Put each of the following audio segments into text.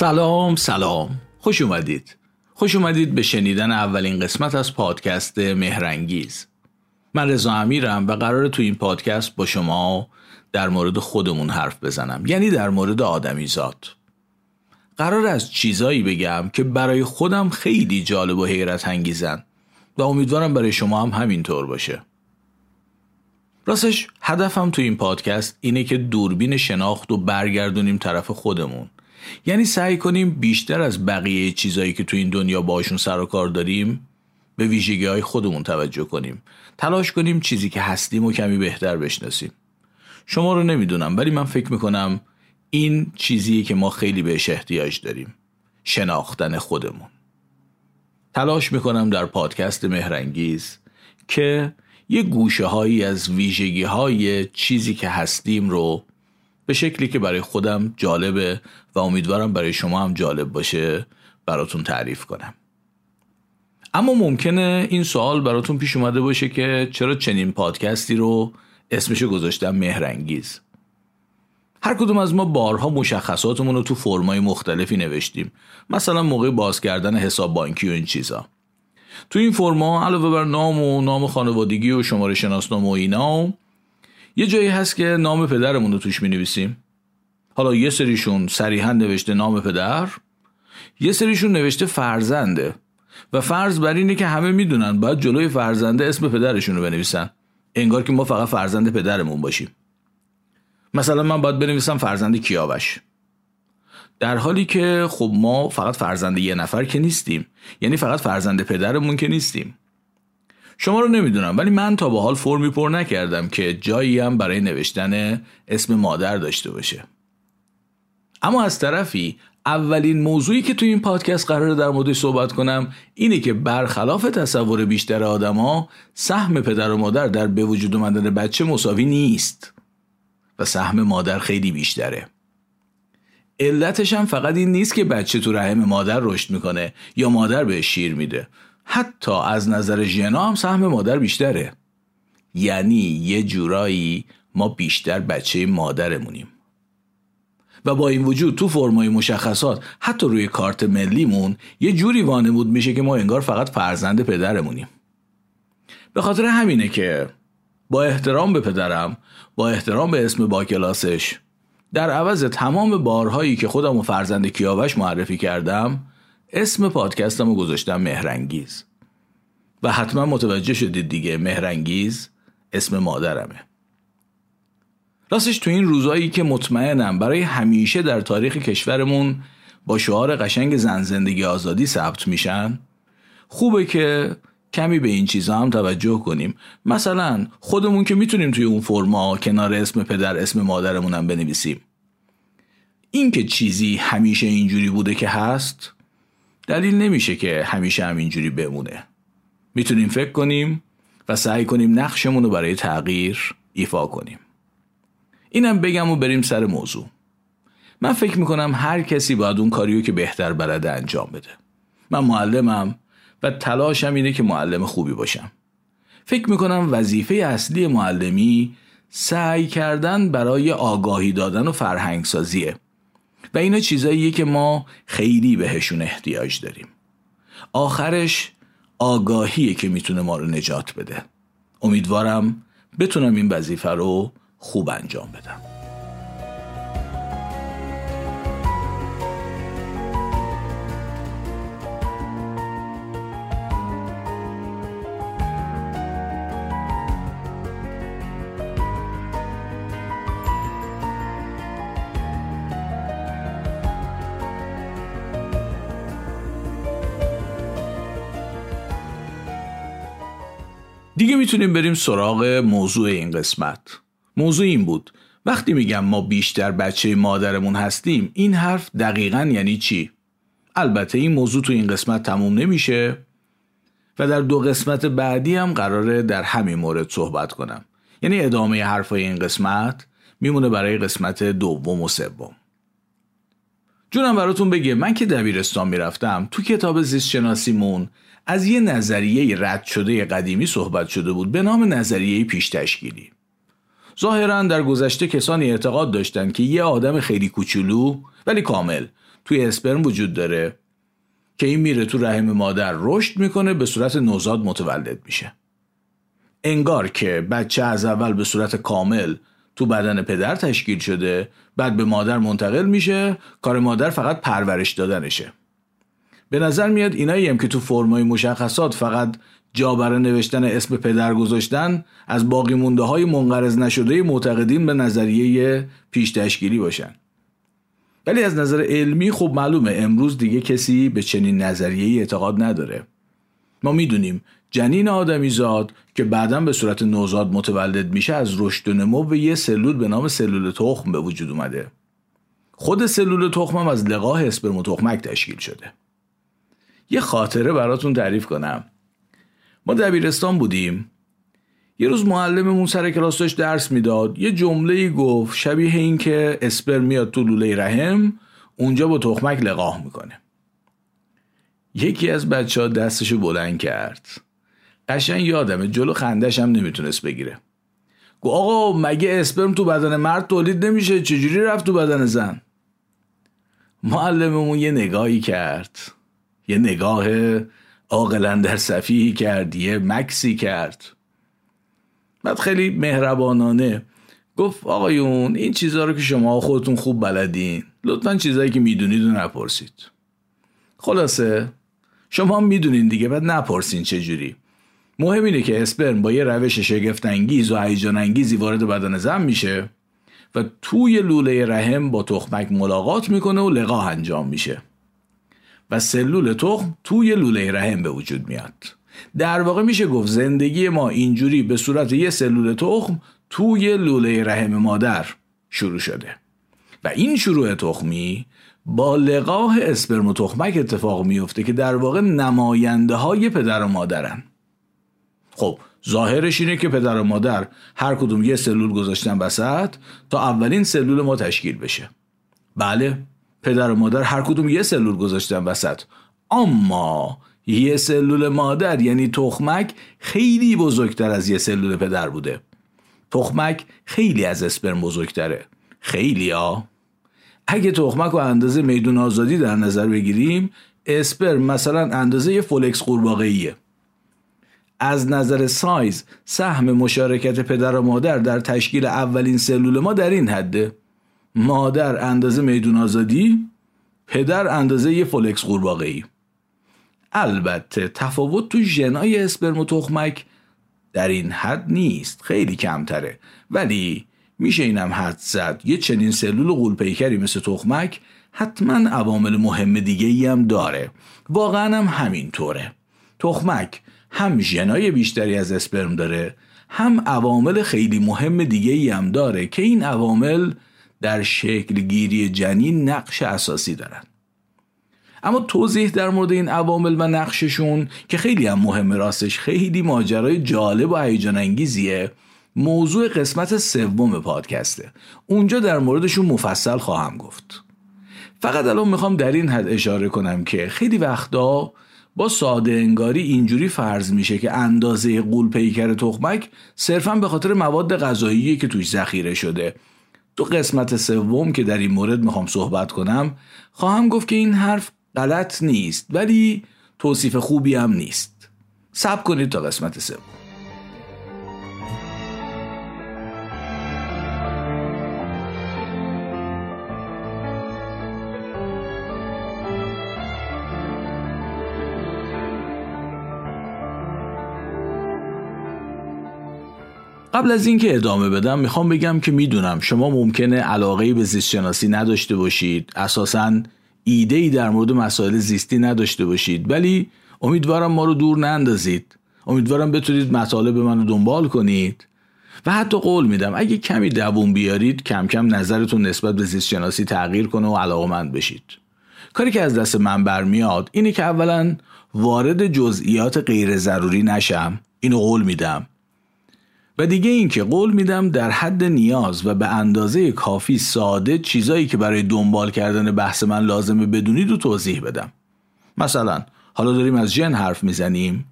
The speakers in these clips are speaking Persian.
سلام سلام. خوش اومدید. خوش اومدید به شنیدن اولین قسمت از پادکست مهرنگیز. من رضا امیرم و قرار تو این پادکست با شما در مورد خودمون حرف بزنم یعنی در مورد آدمیزاد قرار از چیزایی بگم که برای خودم خیلی جالب و حیرت انگیزن و امیدوارم برای شما هم همینطور باشه. راستش هدفم تو این پادکست اینه که دوربین شناخت و برگردونیم طرف خودمون. یعنی سعی کنیم بیشتر از بقیه چیزایی که تو این دنیا باشون سر و کار داریم به ویژگی های خودمون توجه کنیم. تلاش کنیم چیزی که هستیم و کمی بهتر بشناسیم. شما رو نمی‌دونم ولی من فکر می‌کنم این چیزیه که ما خیلی بهش احتیاج داریم. شناختن خودمون. تلاش می‌کنم در پادکست مهرنگیز که یه گوشه هایی از ویژگی های چیزی که هستیم رو به شکلی که برای خودم جالبه و امیدوارم برای شما هم جالب باشه براتون تعریف کنم. اما ممکنه این سوال براتون پیش اومده باشه که چرا چنین پادکستی رو اسمشو گذاشتم مهرنگیز؟ هر کدوم از ما بارها مشخصاتمون رو تو فرمای مختلفی نوشتیم. مثلا موقع باز کردن حساب بانکی و این چیزا. تو این فرما علاوه بر نام و نام خانوادگی و شماره شناسنامه و اینا یه جایی هست که نام پدرمون رو توش می نویسیم حالا یه سریشون صریحا نوشته نام پدر یه سریشون نوشته فرزنده. و فرض بر اینه که همه می‌دونن باید جلوی فرزنده اسم پدرشون رو بنویسن. انگار که ما فقط فرزند پدرمون باشیم. مثلا من باید بنویسم فرزند کیاوش در حالی که خب ما فقط فرزند یه نفر که نیستیم یعنی فقط فرزند پدرمون که نیستیم. شما رو نمی‌دونم ولی من تا به حال فرمی پر نکردم که جایی هم برای نوشتن اسم مادر داشته باشه. اما از طرفی اولین موضوعی که تو این پادکست قراره در موردش صحبت کنم اینه که برخلاف تصور بیشتر آدما سهم پدر و مادر در به وجود اومدن بچه مساوی نیست و سهم مادر خیلی بیشتره. علتش هم فقط این نیست که بچه تو رحم مادر رشد می‌کنه یا مادر بهش شیر میده. حتی از نظر ژنا هم سهم مادر بیشتره. یعنی یه جورایی ما بیشتر بچه مادرمونیم. و با این وجود تو فرمای مشخصات حتی روی کارت ملیمون یه جوری وانمود میشه که ما انگار فقط فرزند پدرمونیم. به خاطر همینه که با احترام به پدرم با احترام به اسم با کلاسش در عوض تمام بارهایی که خودم و فرزند کیاوش معرفی کردم اسم پادکستم رو گذاشتم مهرنگیز. و حتما متوجه شدید دیگه مهرنگیز اسم مادرمه. راستش تو این روزایی که مطمئنم برای همیشه در تاریخ کشورمون با شعار قشنگ زن زندگی آزادی ثبت میشن خوبه که کمی به این چیزا هم توجه کنیم. مثلا خودمون که می‌تونیم توی اون فرما کنار اسم پدر اسم مادرمون هم بنویسیم. این که چیزی همیشه اینجوری بوده که هست دلیل نمیشه که همیشه هم اینجوری بمونه. می‌تونیم فکر کنیم و سعی کنیم نقشمون رو برای تغییر ایفا کنیم. اینم بگم و بریم سر موضوع. من فکر می‌کنم هر کسی باید اون کاریو که بهتر بلده انجام بده. من معلمم و تلاشم اینه که معلم خوبی باشم. فکر می‌کنم وظیفه اصلی معلمی سعی کردن برای آگاهی دادن و فرهنگ سازیه و اینا چیزاییه که ما خیلی بهشون احتیاج داریم. آخرش آگاهیه که می‌تونه ما رو نجات بده. امیدوارم بتونم این وظیفه رو خوب انجام بدم. می‌تونیم بریم سراغ موضوع این قسمت. موضوع این بود. وقتی میگم ما بیشتر بچه مادرمون هستیم این حرف دقیقا یعنی چی؟ البته این موضوع تو این قسمت تموم نمیشه و در دو قسمت بعدی هم قراره در همین مورد صحبت کنم. یعنی ادامه حرفای این قسمت میمونه برای قسمت دوم و سوم. جونم براتون بگه من که دبیرستان می‌رفتم تو کتاب زیست شناسیمون از یه نظریه رد شده قدیمی صحبت شده بود به نام نظریه پیش تشکیلی. ظاهرا در گذشته کسانی اعتقاد داشتند که یه آدم خیلی کوچولو ولی کامل توی اسپرم وجود داره که این میره تو رحم مادر رشد می‌کنه به صورت نوزاد متولد میشه. انگار که بچه از اول به صورت کامل تو بدن پدر تشکیل شده بعد به مادر منتقل میشه کار مادر فقط پرورش دادنشه. به نظر میاد اینایی هم که تو فرمای مشخصات فقط جا برای نوشتن اسم پدر گذاشتن از باقی مونده های منقرض نشده معتقدین به نظریه پیش تشکیلی باشن. ولی از نظر علمی خب معلومه امروز دیگه کسی به چنین نظریه اعتقاد نداره. ما می‌دونیم جنین آدمی زاد که بعدا به صورت نوزاد متولد میشه از رشد و نمو به یه سلول به نام سلول تخم به وجود اومده. خود سلول تخم هم از لقاه اسپرم و تخمک تشکیل شده. یه خاطره براتون تعریف کنم. ما دبیرستان بودیم. یه روز معلممون سر کلاس داشت درس می‌داد. یه جمله گفت شبیه این که اسپرم میاد تو لوله رحم اونجا با تخمک لقاه می‌کنه. یکی از بچه ها دستشو بلند کرد. قشنگ یادمه جلو خندش هم نمی‌تونست بگیره. گو آقا مگه اسپرم تو بدن مرد تولید نمیشه؟ چجوری رفت تو بدن زن؟ معلممون یه نگاهی کرد. یه نگاه عاقلا در صفیحی کرد یه مکسی کرد. بعد خیلی مهربانانه گفت آقایون این چیزها رو که شما خودتون خوب بلدین لطفا چیزایی که می‌دونید رو نپرسید. خلاصه شما هم می‌دونین دیگه بعد نپرسین چجوری. مهم اینه که اسپرم با یه روش شگفت انگیز و هیجان انگیزی وارد بدن زن میشه و توی لوله رحم با تخمک ملاقات می‌کنه و لقاح انجام میشه. و سلول تخم توی لوله رحم به وجود میاد. در واقع میشه گفت زندگی ما اینجوری به صورت یه سلول تخم توی لوله رحم مادر شروع شده. و این شروع تخمی با لقاه اسپرم و تخمک اتفاق میفته که در واقع نماینده های پدر و مادرن. خب ظاهرش اینه که پدر و مادر هر کدوم یه سلول گذاشتن وسط تا اولین سلول ما تشکیل بشه. بله پدر و مادر هر کدوم یه سلول گذاشتن وسط. اما یه سلول مادر یعنی تخمک خیلی بزرگتر از یه سلول پدر بوده. تخمک خیلی از اسپرم بزرگتره. خیلی ها اگه تخمک و اندازه میدون آزادی در نظر بگیریم اسپرم مثلا اندازه یه فولکس قورباغه‌ایه. از نظر سایز سهم مشارکت پدر و مادر در تشکیل اولین سلول ما در این حده. مادر اندازه میدون آزادی پدر اندازه یه فولکس قورباغه ای البته تفاوت تو ژنای اسپرم و تخمک در این حد نیست خیلی کمتره. ولی میشه اینم حدس زد. یه چنین سلول غول‌پیکری مثل تخمک حتما عوامل مهم دیگه ای هم داره. واقعا هم همینطوره. تخمک هم ژنای بیشتری از اسپرم داره هم عوامل خیلی مهم دیگه ای هم داره که این عوامل در شکل گیری جنین نقش اساسی دارن. اما توضیح در مورد این عوامل و نقششون که خیلی هم مهمه راستش خیلی ماجرای جالب و هیجان انگیزیه موضوع قسمت سوم پادکسته. اونجا در موردشون مفصل خواهم گفت. فقط الان می‌خوام در این حد اشاره کنم که خیلی وقتا با ساده انگاری اینجوری فرض میشه که اندازه قول پیکر تخمک صرفا به خاطر مواد غذایی که توش ذخیره شده. تو قسمت سوم که در این مورد می‌خوام صحبت کنم خواهم گفت که این حرف غلط نیست ولی توصیف خوبی هم نیست. سب کنید تا قسمت سوم. قبل از اینکه ادامه بدم می‌خوام بگم که می‌دونم شما ممکنه علاقه به زیست شناسی نداشته باشید. اساسا ایده ای در مورد مسائل زیستی نداشته باشید. ولی امیدوارم ما رو دور نندازید. امیدوارم بتونید مطالب من رو دنبال کنید. و حتی قول میدم اگه کمی دووم بیارید کم کم نظرتون نسبت به زیست شناسی تغییر کنه و علاقمند بشید. کاری که از دست من برمیاد اینه که اولا وارد جزئیات غیر ضروری نشم. اینو قول میدم. و دیگه اینکه قول میدم در حد نیاز و به اندازه کافی ساده چیزایی که برای دنبال کردن بحث من لازمه بدونید و توضیح بدم. مثلا حالا داریم از جن حرف می‌زنیم.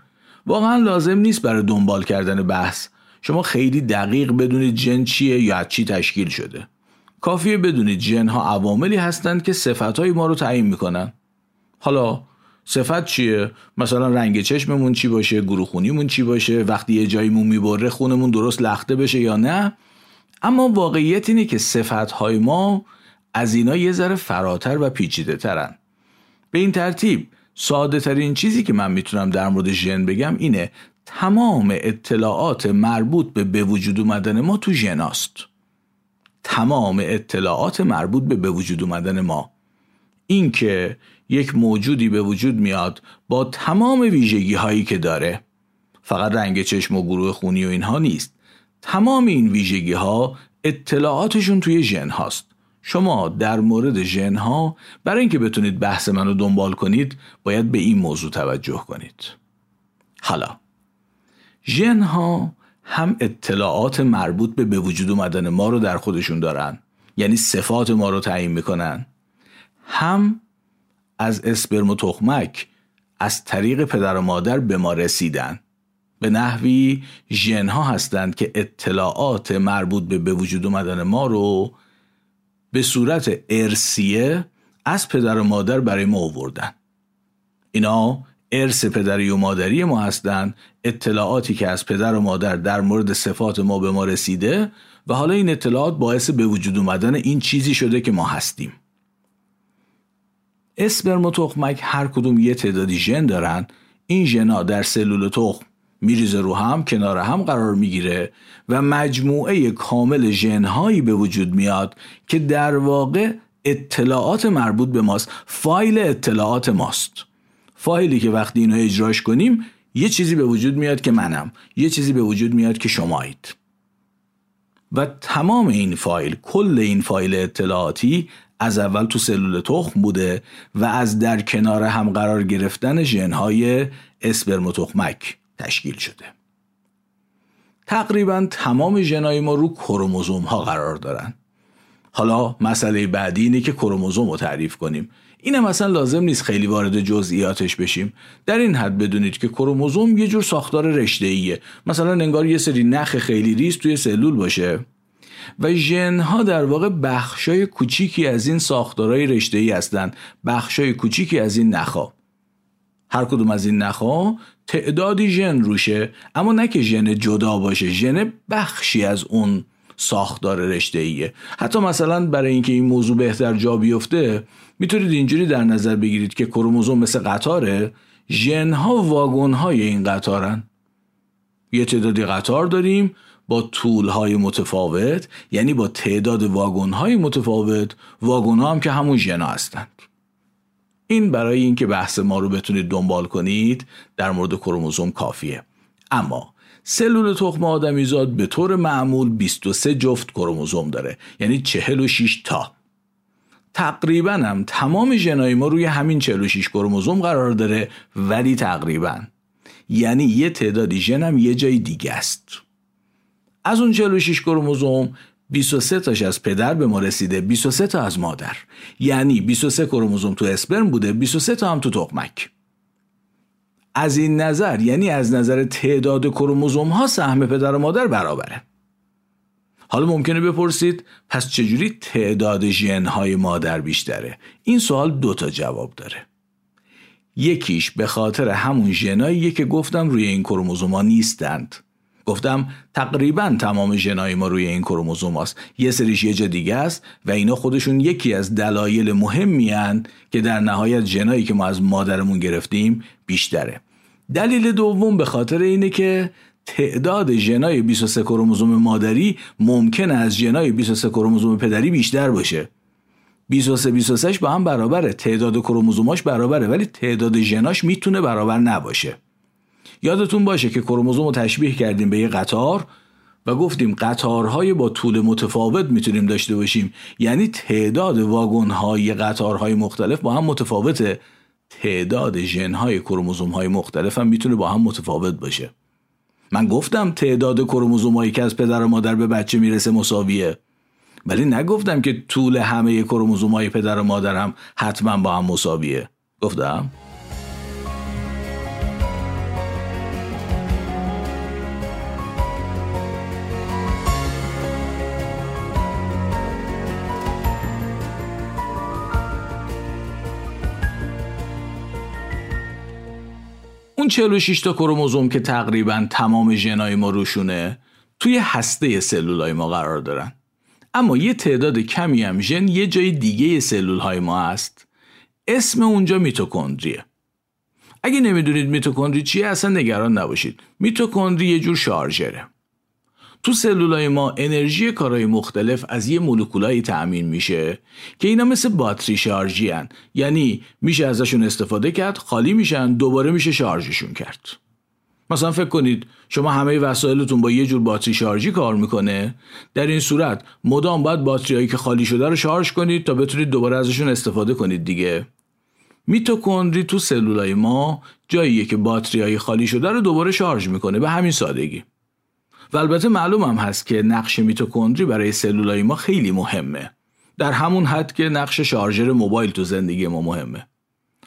واقعا لازم نیست برای دنبال کردن بحث شما خیلی دقیق بدونید جن چیه یا از چی تشکیل شده. کافیه بدونید ژن ها عواملی هستند که صفت ما رو تعیین می‌کنن. حالا صفت چیه؟ مثلا رنگ چشممون چی باشه؟ گروخونیمون چی باشه؟ وقتی یه جاییمون می‌بره خونمون درست لخته بشه یا نه؟ اما واقعیت اینه که صفت های ما از اینا یه ذره فراتر و پیچیده ترن به این ترتیب ساده ترین چیزی که من می‌تونم در مورد ژن بگم اینه تمام اطلاعات مربوط به به وجود اومدن ما تو ژناست تمام اطلاعات مربوط به به وجود اومدن ما. اینکه یک موجودی به وجود میاد با تمام ویژگی هایی که داره. فقط رنگ چشم و گروه خونی و اینها نیست. تمام این ویژگی ها اطلاعاتشون توی ژن هاست. شما در مورد ژن ها برای اینکه بتونید بحث منو دنبال کنید باید به این موضوع توجه کنید. حالا ژن ها هم اطلاعات مربوط به به وجود اومدن ما رو در خودشون دارن. یعنی صفات ما رو تعیین می‌کنن. هم از اسپرم و تخمک از طریق پدر و مادر به ما رسیدن. به نحوی ژنها هستند که اطلاعات مربوط به به وجود اومدن ما رو به صورت ارسیه از پدر و مادر برای ما آوردن. اینا ارث پدری و مادری ما هستند اطلاعاتی که از پدر و مادر در مورد صفات ما به ما رسیده و حالا این اطلاعات باعث به وجود اومدن این چیزی شده که ما هستیم. اسپرم و تخمک هر کدوم یه تعدادی ژن دارن این ژنا در سلول تخم میریزه رو هم کنار هم قرار می‌گیره و مجموعه کامل ژنهایی به وجود میاد که در واقع اطلاعات مربوط به ماست فایل اطلاعات ماست. فایلی که وقتی اینو اجراش کنیم یه چیزی به وجود میاد که منم یه چیزی به وجود میاد که شمایید. و تمام این فایل کل این فایل اطلاعاتی از اول تو سلول تخم بوده و از در کنار هم قرار گرفتن ژنهای اسپرم و تخمک تشکیل شده. تقریبا تمام ژنهای ما رو کروموزوم ها قرار دارن. حالا مسئله بعدی اینه که کروموزوم رو تعریف کنیم. اینم مثلا لازم نیست خیلی وارد جزئیاتش بشیم. در این حد بدونید که کروموزوم یه جور ساختار رشته ایه مثلا انگار یه سری نخ خیلی ریز توی سلول باشه. و ژن ها در واقع بخشای کوچیکی از این ساختارهای رشته ای هستند. بخشای کوچیکی از این نخا هر کدوم از این نخا تعدادی ژن روشه اما نه که ژن جدا باشه ژن بخشی از اون ساختار رشته ایه حتی مثلا برای اینکه این موضوع بهتر جا بیفته می‌تونید اینجوری در نظر بگیرید که کروموزوم مثل قطاره ژن ها واگن های این قطارن. یه تعدادی قطار داریم با طول های متفاوت یعنی با تعداد واگن های متفاوت واگن ها هم که همون ژنا هستند. این برای اینکه بحث ما رو بتونید دنبال کنید در مورد کروموزوم کافیه. اما سلول تخم آدمیزاد به طور معمول 23 جفت کروموزوم داره یعنی 46 تا. تقریبا هم تمام ژنای ما روی همین 46 کروموزوم قرار داره ولی تقریبا. یعنی یه تعدادی ژن هم یه جای دیگه است. از اون 46 کروموزوم 23 تاش از پدر به ما رسیده 23 تا از مادر. یعنی 23 کروموزوم تو اسپرم بوده 23 تا هم تو تخمک. از این نظر یعنی از نظر تعداد کروموزوم ها سهم پدر و مادر برابره. حالا ممکنه بپرسید پس چجوری تعداد ژن های مادر بیشتره؟ این سوال دو تا جواب داره. یکیش به خاطر همون ژنایی که گفتم روی این کروموزوم نیستند. گفتم تقریبا تمام ژنای ما روی این کروموزوم هست. یه سریش یه جا دیگه است و اینا خودشون یکی از دلایل مهمی که در نهایت ژنایی که ما از مادرمون گرفتیم بیشتره. دلیل دوم به خاطر اینه که تعداد ژنای 23 کروموزوم مادری ممکن از ژنای 23 کروموزوم پدری بیشتر باشه. 23 23 با هم برابره. تعداد کروموزوماش برابره ولی تعداد ژناش می‌تونه برابر نباشه. یادتون باشه که کروموزوم رو تشبیه کردیم به یه قطار و گفتیم قطارهای با طول متفاوت می‌تونیم داشته باشیم. یعنی تعداد واگنهای قطارهای مختلف با هم متفاوته. تعداد ژنهای کروموزوم های مختلف هم می‌تونه با هم متفاوت باشه. من گفتم تعداد کروموزوم هایی که از پدر و مادر به بچه می‌رسه مساویه. ولی نگفتم که طول همه کروموزوم های پدر و مادر هم حتما با هم مساویه. گفتم؟ اون 46 تا کروموزوم که تقریبا تمام ژنای ما روشونه توی هسته سلولای ما قرار دارن. اما یه تعداد کمی هم ژن یه جای دیگه سلول های ما هست. اسم اونجا میتوکندریه. اگه نمی‌دونید میتوکندری چیه اصلا نگران نباشید. میتوکندری یه جور شارژره. تو سلولای ما انرژی کارهای مختلف از یه مولکولایی تأمین میشه که اینا مثل باتری شارژی هن. یعنی میشه ازشون استفاده کرد خالی میشن دوباره میشه شارژشون کرد. مثلا فکر کنید شما همه وسایلتون با یه جور باتری شارژی کار می‌کنه. در این صورت مدام باید باتریایی که خالی شده رو شارژ کنید تا بتونید دوباره ازشون استفاده کنید دیگه. میتوکندری تو سلولای ما جاییه که باتریای خالی شده رو دوباره شارژ می‌کنه. به همین سادگی. و البته معلوم هم هست که نقش میتوکندری برای سلولای ما خیلی مهمه. در همون حد که نقش شارژر موبایل تو زندگی ما مهمه.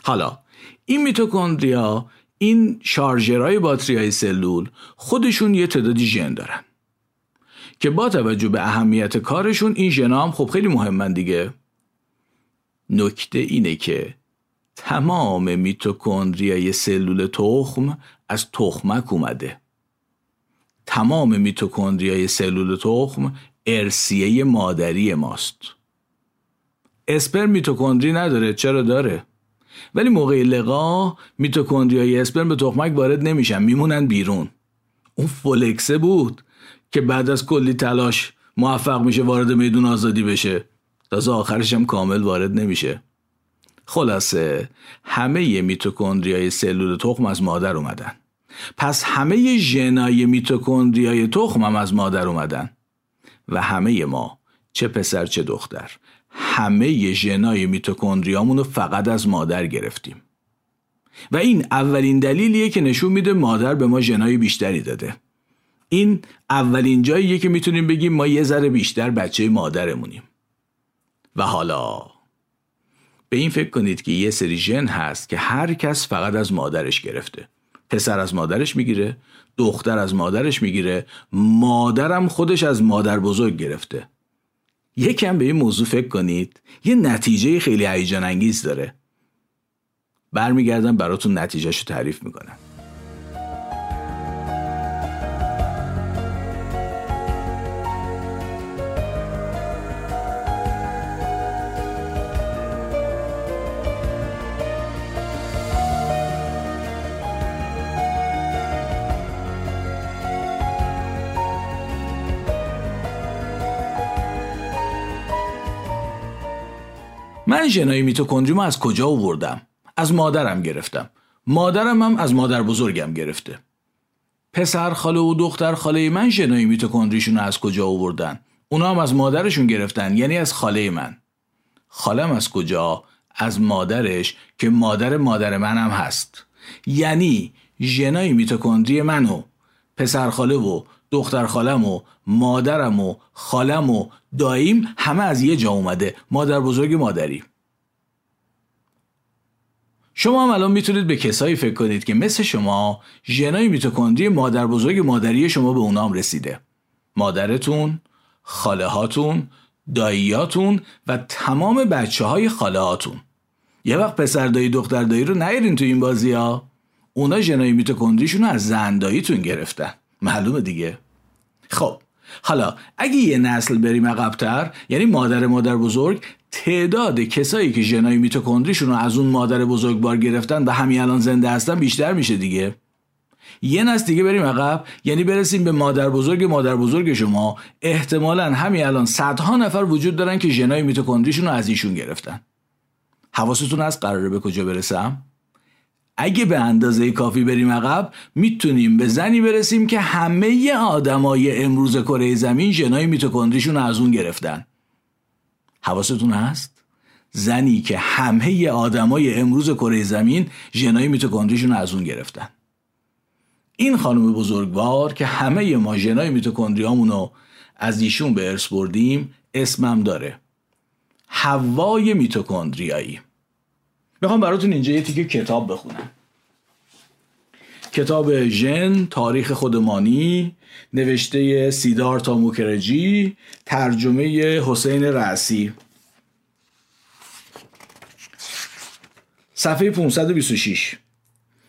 حالا این میتوکندریا این شارژرهای باتری های سلول خودشون یه تعدادی ژن دارن. که با توجه به اهمیت کارشون این ژن هم خب خیلی مهمن دیگه. نکته اینه که تمام میتوکندریای سلول تخم از تخمک اومده. تمام میتوکندریای سلول تخم ارسیه مادری ماست. اسپرم میتوکندری نداره چرا داره؟ ولی موقع لقا میتوکندریای اسپرم به تخمک وارد نمیشن میمونن بیرون. اون فولکسه بود که بعد از کلی تلاش موفق میشه وارد میدون آزادی بشه. تازه آخرش هم کامل وارد نمیشه. خلاصه همه میتوکندریای سلول تخم از مادر اومدن. پس همه ژنای میتوکندریای تخم هم از مادر اومدن. و همه ما چه پسر چه دختر همه ژنای میتوکندریامون رو فقط از مادر گرفتیم. و این اولین دلیلیه که نشون میده مادر به ما ژنای بیشتری داده. این اولین جاییه که می‌تونیم بگیم ما یه ذره بیشتر بچه مادرمونیم. و حالا به این فکر کنید که یه سری ژن هست که هر کس فقط از مادرش گرفته. پسر از مادرش می‌گیره دختر از مادرش می‌گیره مادرم خودش از مادر بزرگ گرفته. یکم به این موضوع فکر کنید یه نتیجه خیلی هیجان انگیز داره. برمیگردم براتون نتیجهش رو تعریف می‌کنم. ژنای میتوکندریمو از کجا آوردم؟ از مادرم گرفتم. مادرم هم از مادر بزرگم گرفته. پسر خاله و دختر خاله من ژنای میتوکندریشون از کجا آوردن؟ اونا هم از مادرشون گرفتن یعنی از خاله من. خالم از کجا؟ از مادرش که مادر مادر منم هست. یعنی ژنای میتوکندری منو پسر خاله و دختر خالم و مادرم و خالم و داییم همه از یه جا اومده. مادر بزرگ مادری. شما هم الان می‌تونید به کسایی فکر کنید که مثل شما ژنای میتوکندری مادر بزرگ مادری شما به اونام رسیده. مادرتون خاله هاتون داییاتون و تمام بچه های خاله هاتون یه وقت پسر دایی دختر دایی رو نیارین تو این بازی ها اونا ژنای میتوکندریشون رو از زنداییتون گرفتن. معلومه دیگه. خب حالا اگه یه نسل بریم عقبتر یعنی مادر مادر بزرگ تعداد کسایی که ژنای میتوکندریشون رو از اون مادر بزرگوار گرفتن و همین الان زنده هستن بیشتر میشه دیگه. یه نسل دیگه بریم عقب یعنی برسیم به مادر بزرگ مادر بزرگ شما. احتمالا همین الان صدها نفر وجود دارن که ژنای میتوکندریشون رو از ایشون گرفتن. حواستون از قراره به کجا برسم؟ اگه به اندازه کافی بریم عقب می‌تونیم به زنی برسیم که همه آدمای امروز کره زمین ژنای میتوکندریشون از اون گرفتن. حواستون هست؟ زنی که همه آدمای امروز کره زمین ژنای میتوکندریشون از اون گرفتن. این خانم بزرگوار که همه ما ژنای میتوکندریامون رو از ایشون به ارث بردیم اسمم داره. هوای میتوکندریایی. می‌خوام براتون اینجا یه تیکه کتاب بخونم. کتاب ژن تاریخ خودمانی نوشته سیدارتا موکرجی ترجمه حسین رعسی صفحه 526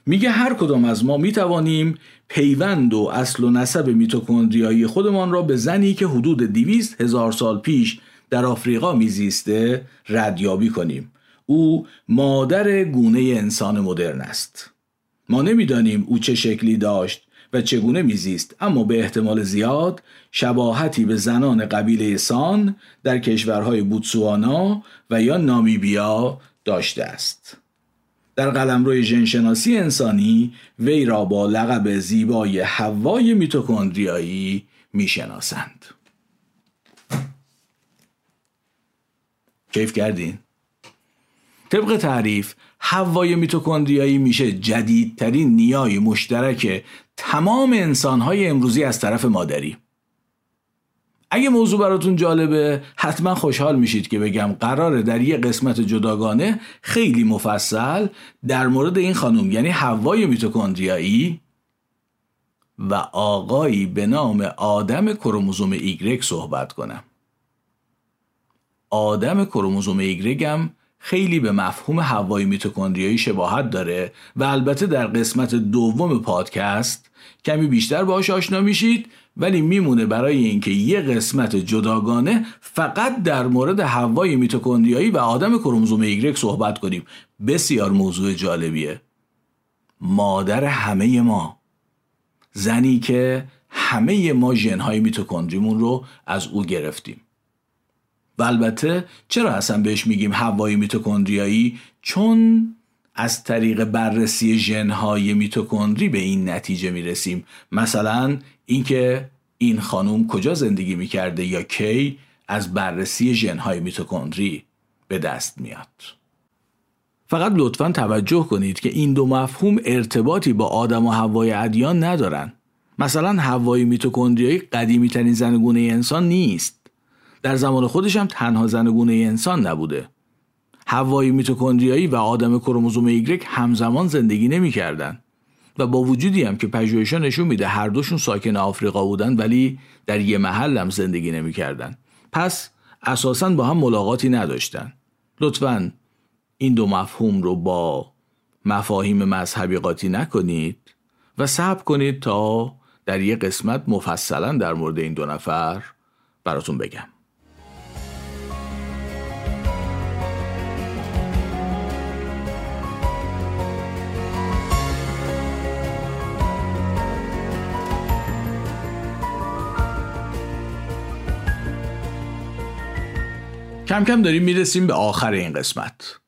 میگه هر کدام از ما می‌توانیم پیوند و اصل و نسب میتوکندریایی خودمان را به زنی که حدود دیویست هزار سال پیش در آفریقا میزیسته ردیابی کنیم. او مادر گونه انسان مدرن است. ما نمی‌دانیم او چه شکلی داشت و چگونه میزیست اما به احتمال زیاد شباهتی به زنان قبیله سان در کشورهای بوتسوانا و یا نامیبیا داشته است. در قلمرو ژنشناسی انسانی وی را با لقب زیبای هوای میتوکندریایی می‌شناسند. کیف کردین؟ طبق تعریف هوای میتوکندریایی میشه جدیدترین نیای مشترک تمام انسانهای امروزی از طرف مادری. اگه موضوع براتون جالبه حتما خوشحال میشید که بگم قراره در یه قسمت جداگانه خیلی مفصل در مورد این خانم یعنی هوای میتوکندریایی و آقایی به نام آدم کروموزوم ایگرگ صحبت کنم. آدم کروموزوم ایگرگ هم خیلی به مفهوم هوای میتوکندریایی شباهت داره و البته در قسمت دوم پادکست کمی بیشتر باهاش آشنا میشید ولی میمونه برای اینکه یه قسمت جداگانه فقط در مورد هوای میتوکندریایی و آدم کروموزوم ایگرگ صحبت کنیم. بسیار موضوع جالبیه. مادر همه ما. زنی که همه ما ژنهای میتوکندریمون رو از او گرفتیم. و البته چرا اصلا بهش میگیم هوای میتوکندریایی؟ چون از طریق بررسی ژنهای میتوکندری به این نتیجه می‌رسیم. مثلا اینکه این خانم کجا زندگی می‌کرده یا کی از بررسی ژنهای میتوکندری به دست میاد. فقط لطفا توجه کنید که این دو مفهوم ارتباطی با آدم و هوای ادیان ندارن. مثلا هوای میتوکندریایی قدیمی ترین زنگونه انسان نیست. در زمان خودش هم تنها زنگونه انسان نبوده. هوای میتوکندریایی و آدم کروموزوم ایگرگ همزمان زندگی نمی‌کردن. و با وجودی هم که پژوهش‌ها نشون میده هر دوشون ساکن آفریقا بودن ولی در یه محل هم زندگی نمی‌کردن. پس اساسا با هم ملاقاتی نداشتن. لطفا این دو مفهوم رو با مفاهیم مذهبی قاطی نکنید و صبر کنید تا در یه قسمت مفصلا در مورد این دو نفر براتون بگم. کم کم داریم می‌رسیم به آخر این قسمت.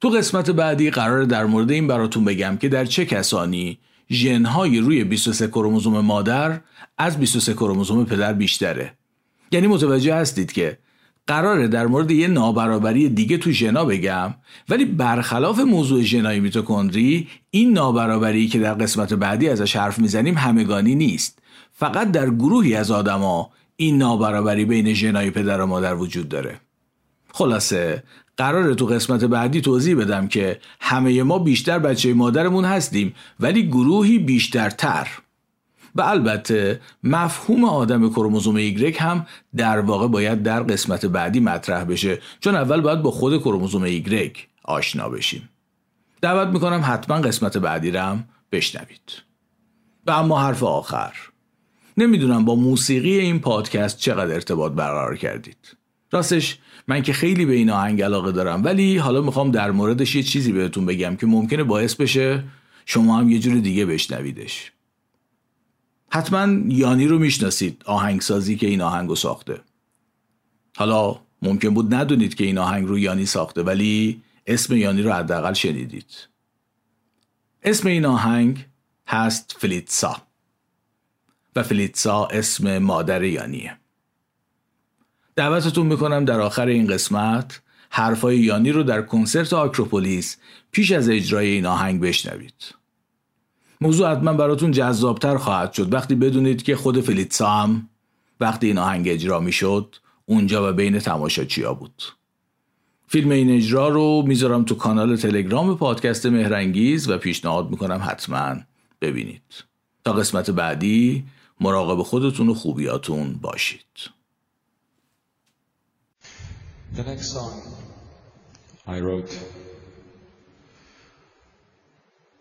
تو قسمت بعدی قرار در مورد این براتون بگم که در چه کسانی ژنهای روی 23 کروموزوم مادر از 23 کروموزوم پدر بیشتره. یعنی متوجه هستید که قراره در مورد یه نابرابری دیگه تو ژنا بگم ولی برخلاف موضوع ژنای میتوکندری این نابرابری که در قسمت بعدی ازش حرف می‌زنیم همگانی نیست. فقط در گروهی از آدما این نابرابری بین ژنای پدر و مادر وجود داره. خلاصه قرار تو قسمت بعدی توضیح بدم که همه ما بیشتر بچه مادرمون هستیم ولی گروهی بیشترتر. و البته مفهوم آدم کروموزوم ایگرگ هم در واقع باید در قسمت بعدی مطرح بشه. چون اول باید با خود کروموزوم ایگرگ آشنا بشیم. دعوت می‌کنم حتما قسمت بعدی رم بشنوید. و اما حرف آخر. نمی‌دونم با موسیقی این پادکست چقدر ارتباط برقرار کردید. راستش من که خیلی به این آهنگ علاقه دارم. ولی حالا می‌خوام در موردش یه چیزی بهتون بگم که ممکنه باعث بشه شما هم یه جور دیگه بشنویدش. حتما یانی رو می‌شناسید آهنگسازی که این آهنگ رو ساخته. حالا ممکن بود ندونید که این آهنگ رو یانی ساخته ولی اسم یانی رو حداقل شنیدید. اسم این آهنگ هست فلیتسا. و فلیتسا اسم مادر یانیه. دعوتتون می‌کنم در آخر این قسمت حرفای یانی رو در کنسرت آکروپولیس پیش از اجرای این آهنگ بشنوید. موضوع حتما براتون جذابتر خواهد شد وقتی بدونید که خود فلیتسا هم وقتی این آهنگ اجرا می‌شد اونجا و بین تماشاچیا بود. فیلم این اجرا رو می‌ذارم تو کانال تلگرام پادکست مهرنگیز و پیشنهاد می‌کنم حتما ببینید. تا قسمت بعدی مراقب خودتون و خوبیاتون باشید. The next song I wrote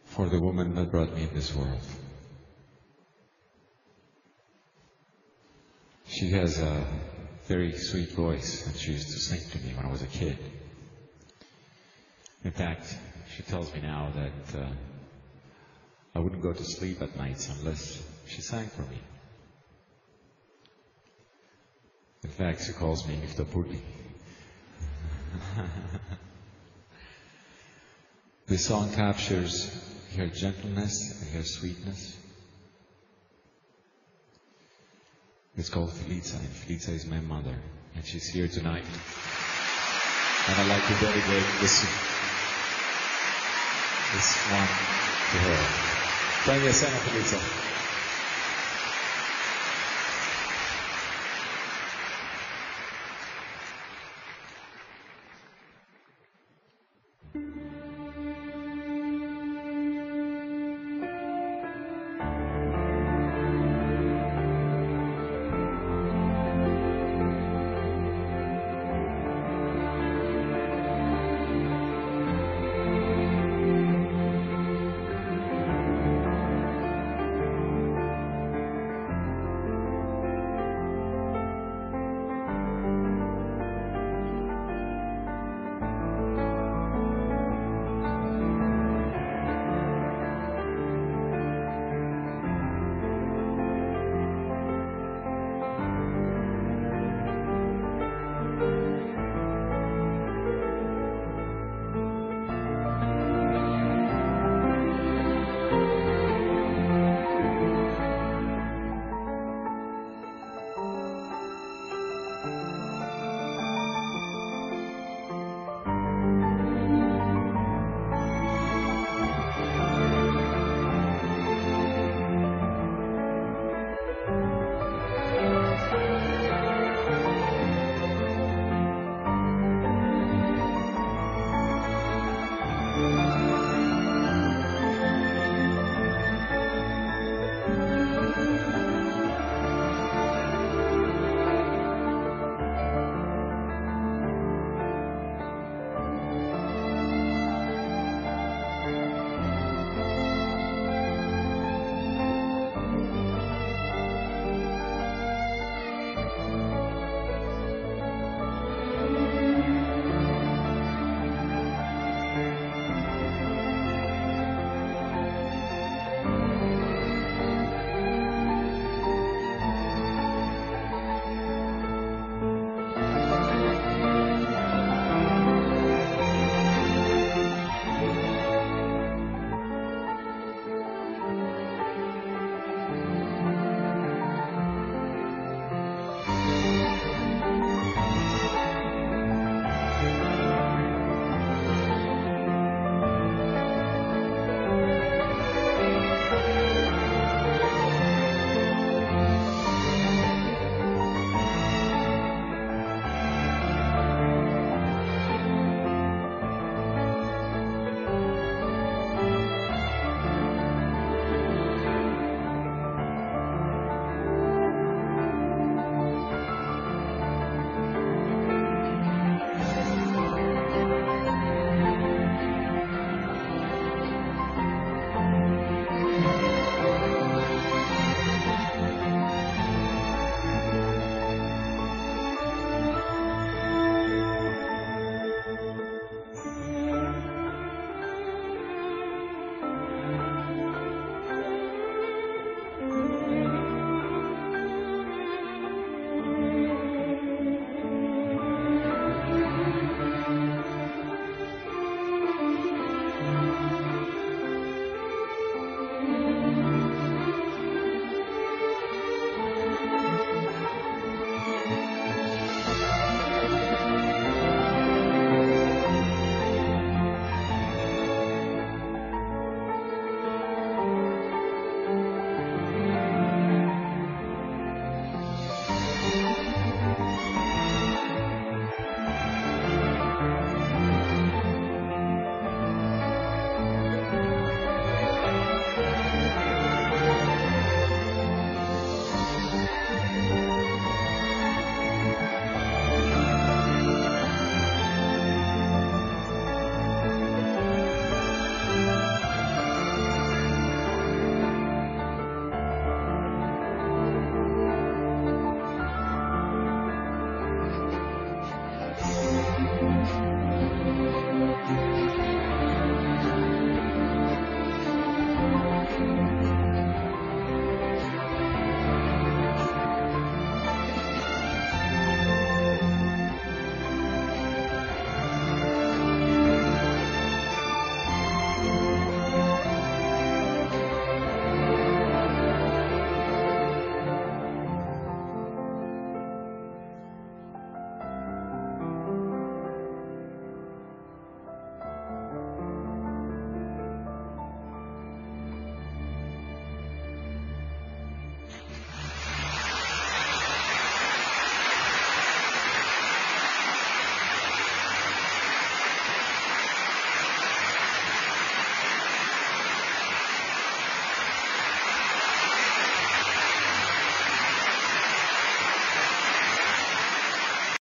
for the woman that brought me in this world. She has a very sweet voice and she used to sing to me when I was a kid. In fact, she tells me now that uh, I wouldn't go to sleep at nights unless she sang for me. In fact, she calls me Miftapurli. This song captures her gentleness and her sweetness. It's called Felica, and Felica is my mother, and she's here tonight. And I'd like to dedicate this, this one to her. Thank you, Sana Felica.